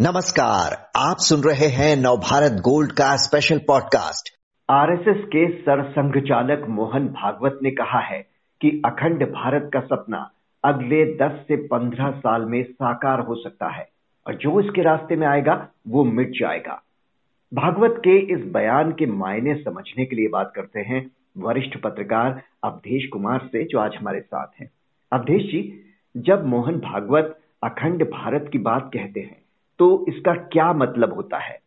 नमस्कार, आप सुन रहे हैं नवभारत गोल्ड का स्पेशल पॉडकास्ट आरएसएस के सरसंघ चालक मोहन भागवत ने कहा है कि अखंड भारत का सपना अगले 10 से 15 साल में साकार हो सकता है और जो इसके रास्ते में आएगा, वो मिट जाएगा। भागवत के इस बयान के मायने समझने के लिए बात करते हैं वरिष्ठ पत्रकार अवधेश कुमार से जो आज हमारे साथ हैं। अवधेश जी, जब मोहन भागवत अखंड भारत की बात कहते हैं तो इसका क्या मतलब होता है?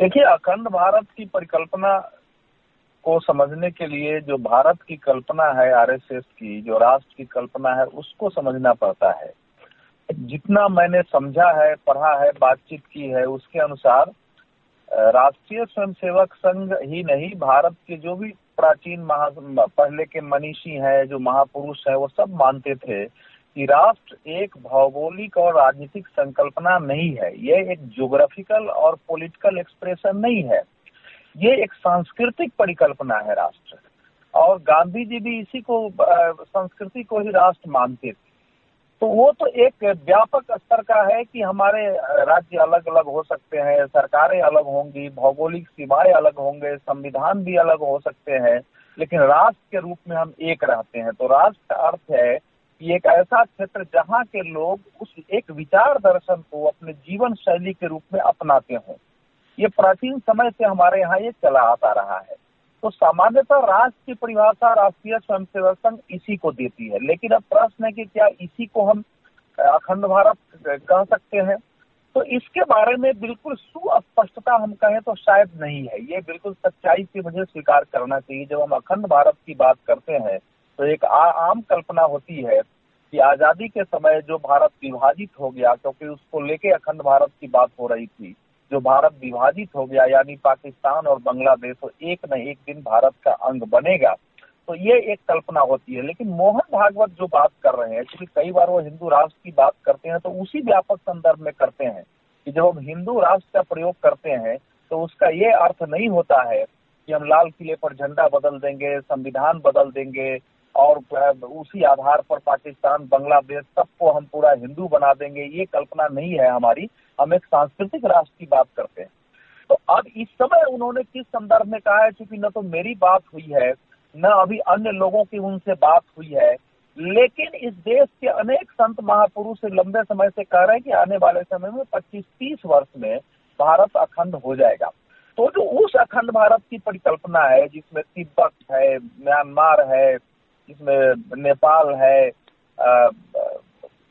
देखिए, अखंड भारत की परिकल्पना को समझने के लिए जो भारत की कल्पना है, आरएसएस की, जो राष्ट्र की कल्पना है, उसको समझना पड़ता है। जितना मैंने समझा है, पढ़ा है, बातचीत की है, उसके अनुसार राष्ट्रीय स्वयंसेवक संघ ही नहीं, भारत के जो भी प्राचीन महा, पहले के मनीषी हैं, जो महापुरुष हैं, वो सब मानते थे कि राष्ट्र एक भौगोलिक और राजनीतिक संकल्पना नहीं है। यह एक ज्योग्राफिकल और पॉलिटिकल एक्सप्रेशन नहीं है। ये एक सांस्कृतिक परिकल्पना है राष्ट्र। और गांधी जी भी इसी को संस्कृति को ही राष्ट्र मानते थे। तो वो तो एक व्यापक स्तर का है कि हमारे राज्य अलग अलग हो सकते हैं, सरकारें अलग होंगी, भौगोलिक सीमाएँ अलग होंगे, संविधान भी अलग हो सकते हैं, लेकिन राष्ट्र के रूप में हम एक रहते हैं। तो राष्ट्र का अर्थ है कि एक ऐसा क्षेत्र जहाँ के लोग उस एक विचार दर्शन को अपने जीवन शैली के रूप में अपनाते हों। ये प्राचीन समय से हमारे यहाँ ये चला आता रहा है। तो सामान्यतः राष्ट्र की परिभाषा राष्ट्रीय स्वयंसेवक संघ इसी को देती है। लेकिन अब प्रश्न है कि क्या इसी को हम अखंड भारत कह सकते हैं? तो इसके बारे में बिल्कुल सुस्पष्टता हम कहें तो शायद नहीं है। ये बिल्कुल सच्चाई से मुझे स्वीकार करना चाहिए। जब हम अखंड भारत की बात करते हैं तो एक आ, आम कल्पना होती है कि आज़ादी के समय जो भारत विभाजित हो गया क्योंकि उसको लेके अखंड भारत की बात हो रही थी जो भारत विभाजित हो गया यानी पाकिस्तान और बांग्लादेश तो एक न एक दिन भारत का अंग बनेगा। तो ये एक कल्पना होती है। लेकिन मोहन भागवत जो बात कर रहे हैं क्योंकि कई बार वो हिंदू राष्ट्र की बात करते हैं तो उसी व्यापक संदर्भ में करते हैं कि जब हम हिंदू राष्ट्र का प्रयोग करते हैं तो उसका ये अर्थ नहीं होता है कि हम लाल किले पर झंडा बदल देंगे संविधान बदल देंगे और उसी आधार पर पाकिस्तान, बांग्लादेश, सबको हम पूरा हिंदू बना देंगे, ये कल्पना नहीं है हमारी। हम एक सांस्कृतिक राष्ट्र की बात करते हैं। तो अब इस समय उन्होंने किस संदर्भ में कहा है क्योंकि न तो मेरी बात हुई है, न अभी अन्य लोगों की उनसे बात हुई है। लेकिन इस देश के अनेक संत महापुरुष लंबे समय से कह रहे हैं कि आने वाले समय में 25-30 वर्ष में भारत अखंड हो जाएगा। तो जो उस अखंड भारत की परिकल्पना है, जिसमें तिब्बत है, म्यांमार है इसमें नेपाल है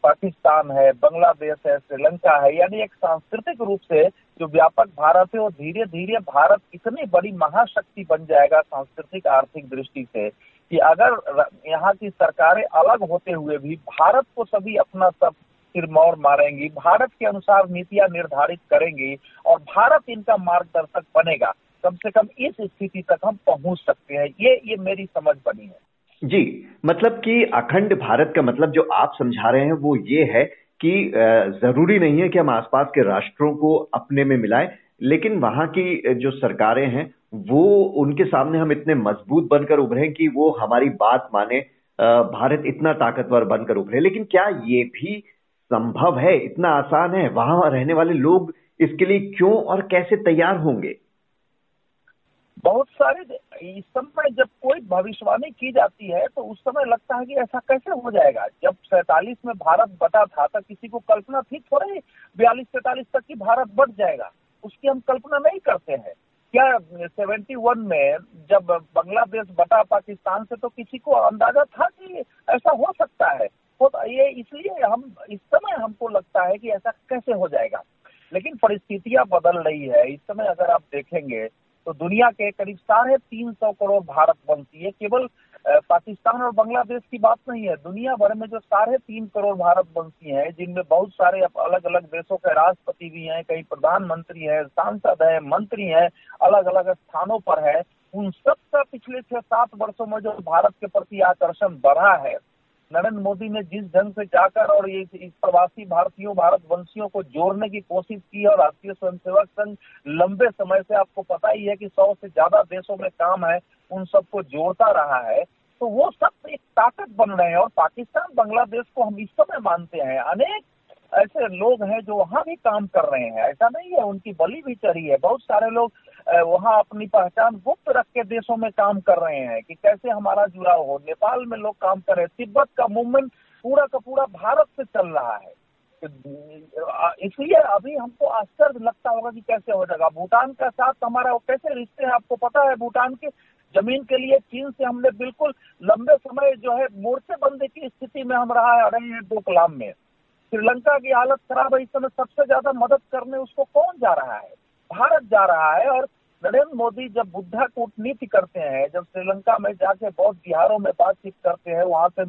पाकिस्तान है, बांग्लादेश है, श्रीलंका है, यानी एक सांस्कृतिक रूप से जो व्यापक भारत है, वो धीरे धीरे भारत इतनी बड़ी महाशक्ति बन जाएगा सांस्कृतिक, आर्थिक दृष्टि से कि अगर यहाँ की सरकारें अलग होते हुए भी भारत को सभी अपना सब सिरमौर मारेंगी, भारत के अनुसार नीतियाँ निर्धारित करेंगी और भारत इनका मार्गदर्शक बनेगा, कम से कम इस स्थिति तक हम पहुँच सकते हैं। ये ये मेरी समझ बनी है। जी मतलब कि अखंड भारत का मतलब जो आप समझा रहे हैं वो ये है कि ज़रूरी नहीं है कि हम आसपास के राष्ट्रों को अपने में मिलाएँ, लेकिन वहाँ की जो सरकारें हैं, वो उनके सामने हम इतने मज़बूत बनकर उभरे कि वो हमारी बात माने भारत इतना ताकतवर बनकर उभरे। लेकिन क्या ये भी संभव है? इतना आसान है? वहाँ रहने वाले लोग इसके लिए क्यों और कैसे तैयार होंगे? बहुत सारे इस समय जब कोई भविष्यवाणी की जाती है तो उस समय लगता है कि ऐसा कैसे हो जाएगा? जब सैतालीस में भारत बटा था तो किसी को कल्पना थी थोड़ा ही बयालीस, सैतालीस तक की भारत बढ़ जाएगा। उसकी हम कल्पना नहीं करते हैं। क्या सेवेंटी वन में जब बांग्लादेश बटा पाकिस्तान से तो किसी को अंदाज़ा था कि ऐसा हो सकता है? तो ये इसलिए हम, इस समय हमको लगता है कि ऐसा कैसे हो जाएगा? लेकिन परिस्थितियाँ बदल रही है। इस समय अगर आप देखेंगे तो दुनिया के करीब साढ़े तीन सौ करोड़ भारत बनती है। केवल पाकिस्तान और बांग्लादेश की बात नहीं है, दुनिया भर में जो साढ़े तीन करोड़ भारत बनती हैं, जिनमें बहुत सारे अलग अलग देशों के राष्ट्रपति भी हैं, कई प्रधानमंत्री हैं, सांसद हैं, मंत्री हैं अलग अलग स्थानों पर है, उन सबका पिछले छह सात वर्षों में जो भारत के प्रति आकर्षण बढ़ा है नरेंद्र मोदी ने जिस ढंग से जाकर और ये इस प्रवासी भारतीयों भारत वंशियों को जोड़ने की कोशिश की और राष्ट्रीय स्वयंसेवक संघ लंबे समय से आपको पता ही है कि सौ से ज़्यादा देशों में काम है, उन सबको जोड़ता रहा है तो वो सब एक ताकत बन रहे हैं और पाकिस्तान बांग्लादेश को हम इस समय मानते हैं। अनेक ऐसे लोग हैं जो वहाँ भी काम कर रहे हैं। ऐसा नहीं है, उनकी बलि भी चढ़ी है। बहुत सारे लोग वहाँ अपनी पहचान गुप्त रख के देशों में काम कर रहे हैं कि कैसे हमारा जुड़ाव हो। नेपाल में लोग काम कर रहे हैं। तिब्बत का मूवमेंट पूरा का पूरा भारत से चल रहा है। इसलिए अभी हमको आश्चर्य लगता होगा कि कैसे हो जाएगा। भूटान का साथ हमारा कैसे रिश्ते हैं, आपको पता है भूटान के ज़मीन के लिए चीन से हमने बिल्कुल लंबे समय जो है मोर्चे बंदी की स्थिति में हम रहा रहे हैं डोकलाम में। श्रीलंका की हालत खराब है इस समय सबसे ज़्यादा मदद करने उसको कौन जा रहा है? भारत जा रहा है और नरेंद्र मोदी जब बुद्धा कूटनीति करते हैं, जब श्रीलंका में जाके बहुत बिहारों में बातचीत करते हैं, वहाँ से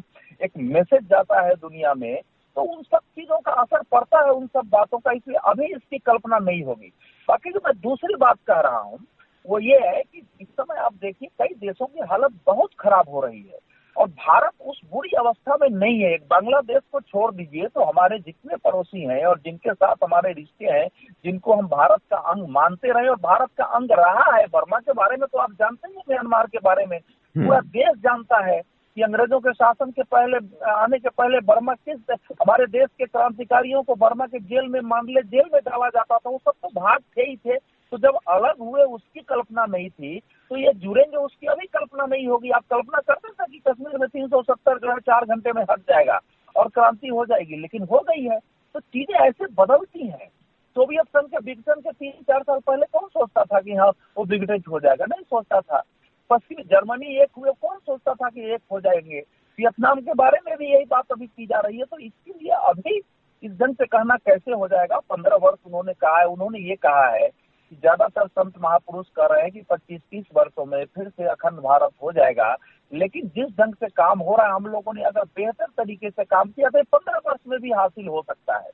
एक मैसेज जाता है दुनिया में तो उन सब चीज़ों का असर पड़ता है उन सब बातों का, इसलिए अभी इसकी कल्पना नहीं होगी। बाकी जो मैं दूसरी बात कह रहा हूँ, वो ये है कि इस समय आप देखिए, कई देशों की हालत बहुत खराब हो रही है। और भारत उस बुरी अवस्था में नहीं है। एक बांग्लादेश को छोड़ दीजिए तो हमारे जितने पड़ोसी हैं और जिनके साथ हमारे रिश्ते हैं जिनको हम भारत का अंग मानते रहे और भारत का अंग रहा है बर्मा के बारे में तो आप जानते हैं म्यांमार के बारे में। हम्म। पूरा देश जानता है कि अंग्रेज़ों के शासन के पहले आने के पहले बर्मा किस हमारे देश के क्रांतिकारियों को बर्मा के जेल में मांडले जेल में डाला जाता था वो सब तो भाग थे ही थे। तो जब अलग हुए उसकी कल्पना नहीं थी तो ये जुड़ेंगे उसकी अभी कल्पना नहीं होगी। आप कल्पना करते थे कश्मीर में तीन सौ सत्तर जो है चार घंटे में हट जाएगा और क्रांति हो जाएगी। लेकिन हो गई है तो चीज़ें ऐसे बदलती हैं। सोवियत संघ के विघटन के, तीन, चार साल पहले कौन सोचता था कि हाँ वो विघटित हो जाएगा? नहीं सोचता था। पश्चिमी जर्मनी एक हुए, कौन सोचता था कि एक हो जाएँगे? वियतनाम के बारे में भी यही बात अभी की जा रही है। तो इसके लिए अभी इस ढंग से कहना कैसे हो जाएगा? पंद्रह वर्ष उन्होंने कहा है, उन्होंने ये कहा है कि ज़्यादातर संत महापुरुष कह रहे हैं कि पच्चीस, तीस वर्षों में फिर से अखंड भारत हो जाएगा। लेकिन जिस ढंग से काम हो रहा है, हम लोगों ने अगर बेहतर तरीके से काम किया तो पंद्रह वर्ष में भी हासिल हो सकता है।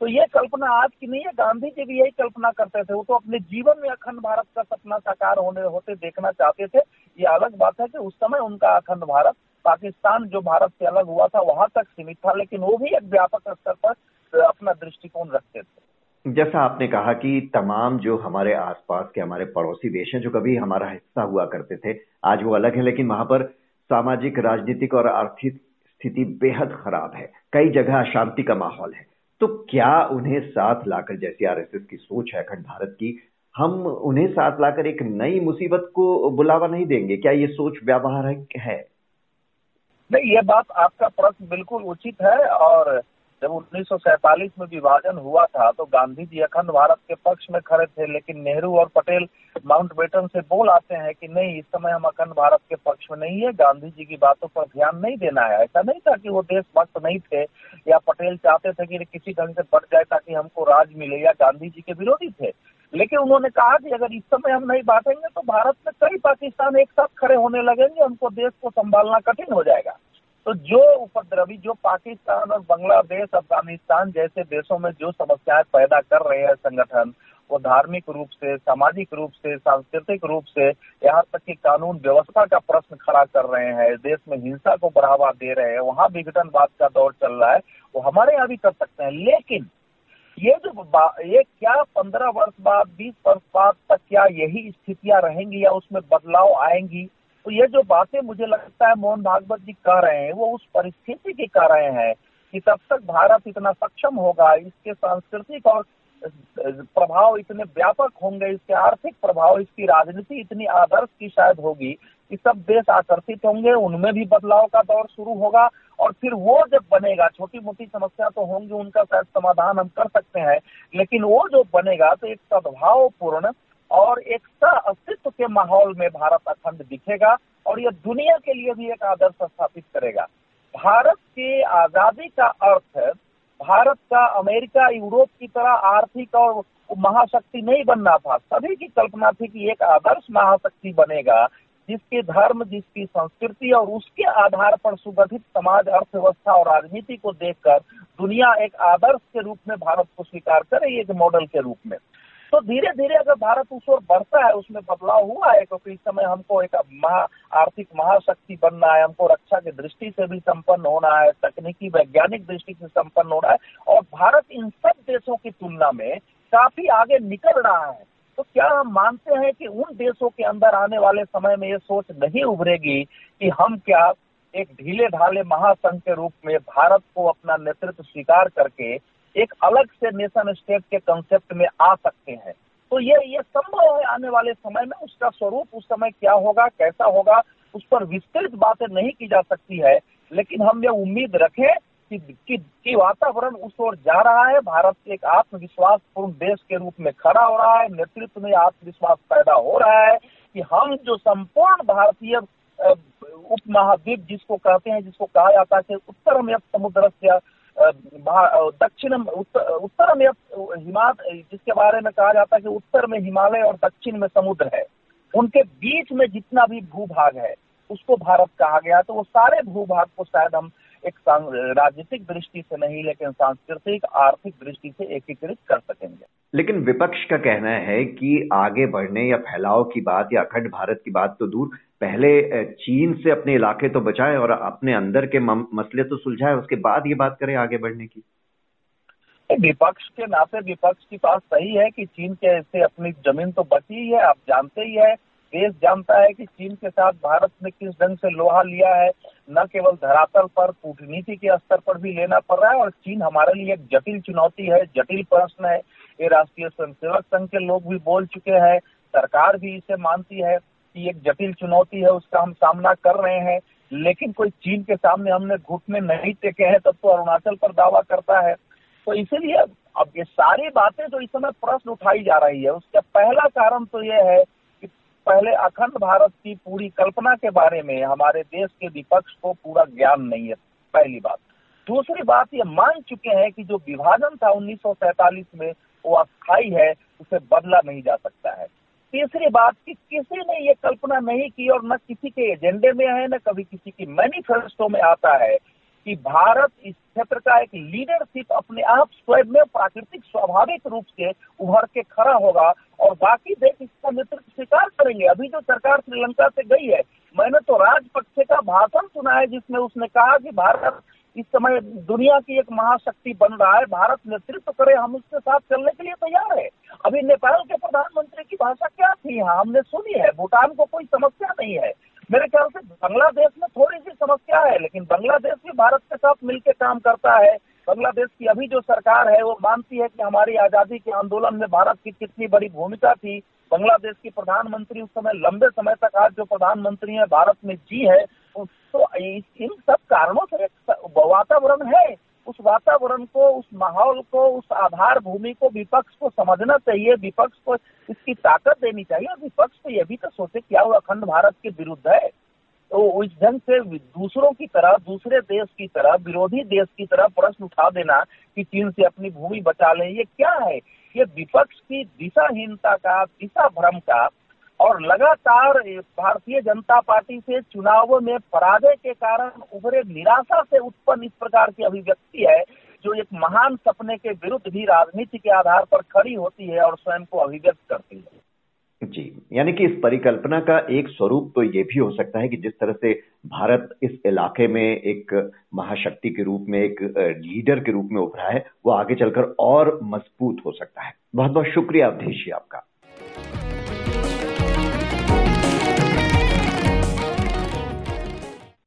तो ये कल्पना आज की नहीं है, गांधी जी भी यही कल्पना करते थे। वो तो अपने जीवन में अखंड भारत का सपना साकार होने, होते देखना चाहते थे। ये अलग बात है कि उस समय उनका अखंड भारत, पाकिस्तान जो भारत से अलग हुआ था, वहाँ तक सीमित था, लेकिन वो भी एक व्यापक स्तर पर अपना दृष्टिकोण रखते थे। जैसा आपने कहा कि तमाम जो हमारे आसपास के, हमारे पड़ोसी देश हैं, जो कभी हमारा हिस्सा हुआ करते थे, आज वो अलग है, लेकिन वहाँ पर सामाजिक, राजनीतिक और आर्थिक स्थिति बेहद खराब है। कई जगह अशांति का माहौल है। तो क्या उन्हें साथ लाकर, जैसी आरएसएस की सोच है, अखंड भारत की, हम उन्हें साथ लाकर एक नई मुसीबत को बुलावा नहीं देंगे? क्या ये सोच व्यावहारिक है? नहीं, ये बात आपका प्रश्न बिल्कुल उचित है और जब उन्नीस में विभाजन हुआ था तो गांधी जी अखंड भारत के पक्ष में खड़े थे, लेकिन नेहरू और पटेल माउंट बेटन से बोल आते हैं कि नहीं, इस समय हम अखंड भारत के पक्ष में नहीं है गांधी जी की बातों पर ध्यान नहीं देना है। ऐसा नहीं था कि वो देशभक्त नहीं थे, या पटेल चाहते थे कि किसी ढंग से बढ़ जाए ताकि हमको राज मिले, या गांधी जी के विरोधी थे। लेकिन उन्होंने कहा कि अगर इस समय हम नहीं बांटेंगे तो भारत में कई पाकिस्तान एक साथ खड़े होने लगेंगे हमको देश को संभालना कठिन हो जाएगा। तो जो उपद्रवी, जो पाकिस्तान और बांग्लादेश, अफ़गानिस्तान जैसे देशों में जो समस्याएँ पैदा कर रहे हैं संगठन, वो धार्मिक रूप से, सामाजिक रूप से, सांस्कृतिक रूप से यहाँ तक कि कानून व्यवस्था का प्रश्न खड़ा कर रहे हैं, देश में हिंसा को बढ़ावा दे रहे हैं, वहाँ विघटनवाद का दौर चल रहा है, वो हमारे यहाँ भी कर सकते हैं। लेकिन ये जो ये क्या पंद्रह वर्ष बाद, बीस वर्ष बाद तक क्या यही स्थितियाँ रहेंगी या उसमें बदलाव आएँगी? तो ये जो बातें मुझे लगता है मोहन भागवत जी कह रहे हैं, वो उस परिस्थिति की कह रहे हैं कि तब तक भारत इतना सक्षम होगा, इसके सांस्कृतिक और प्रभाव इतने व्यापक होंगे, इसके आर्थिक प्रभाव, इसकी राजनीति इतनी आदर्श की शायद होगी कि सब देश आकर्षित होंगे, उनमें भी बदलाव का दौर शुरू होगा और फिर वो जब बनेगा छोटी मोटी समस्या तो होंगी, उनका शायद समाधान हम कर सकते हैं, लेकिन वो जो बनेगा तो एक सद्भाव पूर्ण और एक अस्तित्व के माहौल में भारत अखंड दिखेगा और यह दुनिया के लिए भी एक आदर्श स्थापित करेगा। भारत के आज़ादी का अर्थ भारत का अमेरिका, यूरोप की तरह आर्थिक और महाशक्ति नहीं बनना था। सभी की कल्पना थी कि एक आदर्श महाशक्ति बनेगा, जिसके धर्म, जिसकी संस्कृति और उसके आधार पर सुगठित समाज, अर्थव्यवस्था और राजनीति को देखकर दुनिया एक आदर्श के रूप में भारत को स्वीकार करे एक मॉडल के रूप में। तो धीरे धीरे अगर भारत उस ओर बढ़ता है, उसमें बदलाव हुआ है, क्योंकि इस समय हमको एक महा, आर्थिक महाशक्ति बनना है, हमको रक्षा की दृष्टि से भी संपन्न होना है, तकनीकी, वैज्ञानिक दृष्टि से संपन्न होना है, और भारत इन सब देशों की तुलना में काफ़ी आगे निकल रहा है। तो क्या हम मानते हैं कि उन देशों के अंदर आने वाले समय में ये सोच नहीं उभरेगी कि हम क्या एक ढीले ढाले महासंघ के रूप में भारत को अपना नेतृत्व स्वीकार करके एक अलग से नेशन स्टेट के कंसेप्ट में आ सकते हैं। तो ये ये संभव है आने वाले समय में उसका स्वरूप उस समय क्या होगा कैसा होगा उस पर विस्तृत बातें नहीं की जा सकती है। लेकिन हम ये उम्मीद रखें कि, कि, कि वातावरण उस ओर जा रहा है। भारत एक आत्मविश्वास पूर्ण देश के रूप में खड़ा हो रहा है। नेतृत्व में आत्मविश्वास पैदा हो रहा है कि हम जो संपूर्ण भारतीय उप महाद्वीप जिसको कहते हैं जिसको कहा जाता है उत्तर में समुद्र दक्षिण उत्तर में हिमालय जिसके बारे में कहा जाता है कि उत्तर में हिमालय और दक्षिण में समुद्र है। उनके बीच में जितना भी भूभाग है, उसको भारत कहा गया। तो वो सारे भूभाग को शायद हम एक राजनीतिक दृष्टि से नहीं लेकिन सांस्कृतिक आर्थिक दृष्टि से एकीकृत कर सकेंगे। लेकिन विपक्ष का कहना है कि आगे बढ़ने या फैलाव की बात या अखंड भारत की बात तो दूर। पहले चीन से अपने इलाके तो बचाए और अपने अंदर के मसले तो सुलझाए उसके बाद ये बात करें आगे बढ़ने की। विपक्ष के नाते विपक्ष की बात सही है कि चीन के ऐसे अपनी ज़मीन तो बची ही है आप जानते ही है। देश जानता है कि चीन के साथ भारत ने किस ढंग से लोहा लिया है, न केवल धरातल पर, कूटनीति के स्तर पर भी लेना पड़ रहा है और चीन हमारे लिए एक जटिल चुनौती है, जटिल प्रश्न है। ये राष्ट्रीय स्वयंसेवक संघ के लोग भी बोल चुके हैं, सरकार भी इसे मानती है कि एक जटिल चुनौती है, उसका हम सामना कर रहे हैं। लेकिन कोई चीन के सामने हमने घुटने नहीं टेके हैं, तब तो अरुणाचल पर दावा करता है। तो इसीलिए अब ये सारी बातें जो इस समय प्रश्न उठाई जा रही है, उसका पहला कारण तो ये है पहले अखंड भारत की पूरी कल्पना के बारे में हमारे देश के विपक्ष को पूरा ज्ञान नहीं है, पहली बात। दूसरी बात, ये मान चुके हैं कि जो विभाजन था उन्नीस सौ सैंतालीस में, वो अस्थायी है, उसे बदला नहीं जा सकता है। तीसरी बात कि किसी ने ये कल्पना नहीं की और न किसी के एजेंडे में है न कभी किसी की मैनिफेस्टो में आता है कि भारत इस क्षेत्र का एक लीडरशिप अपने आप स्वयं में प्राकृतिक स्वाभाविक रूप से उभर के खड़ा होगा और बाकी देश इसका नेतृत्व स्वीकार करेंगे। अभी जो सरकार श्रीलंका से गई है, मैंने तो राजपक्षे का भाषण सुना है जिसमें उसने कहा कि भारत इस समय दुनिया की एक महाशक्ति बन रहा है, भारत नेतृत्व करे, हम उसके साथ चलने के लिए तैयार है। अभी नेपाल के प्रधानमंत्री की भाषा क्या थी यहाँ? हमने सुनी है, भूटान को कोई समस्या नहीं है। मेरे ख्याल से बांग्लादेश में थोड़ी सी समस्या है, लेकिन बांग्लादेश साथ मिलकर काम करता है। बांग्लादेश की अभी जो सरकार है, वो मानती है कि हमारी आज़ादी के आंदोलन में भारत की कितनी बड़ी भूमिका थी। बांग्लादेश की प्रधानमंत्री उस समय, लंबे समय तक आज जो प्रधानमंत्री है, भारत में जी है तो इन सब कारणों से वातावरण है। उस वातावरण को, उस माहौल को, उस आधार भूमि को विपक्ष को समझना चाहिए। विपक्ष को इसकी ताकत देनी चाहिए। और विपक्ष को यह भी तो सोचे क्या वो अखंड भारत के विरुद्ध है। तो इस ढंग से दूसरों की तरह, दूसरे देश की तरह, विरोधी देश की तरह प्रश्न उठा देना कि चीन से अपनी भूमि बचा लें, ये क्या है? ये विपक्ष की दिशाहीनता का दिशा भ्रम का और लगातार भारतीय जनता पार्टी से चुनावों में पराजय के कारण उभरे निराशा से उत्पन्न इस प्रकार की अभिव्यक्ति है, जो एक महान सपने के विरुद्ध भी राजनीति के आधार पर खड़ी होती है और स्वयं को अभिव्यक्त करती है। जी, यानी कि इस परिकल्पना का एक स्वरूप तो ये भी हो सकता है कि जिस तरह से भारत इस इलाके में एक महाशक्ति के रूप में, एक लीडर के रूप में उभरा है, वो आगे चलकर और मज़बूत हो सकता है। बहुत बहुत शुक्रिया अवधेश जी आपका।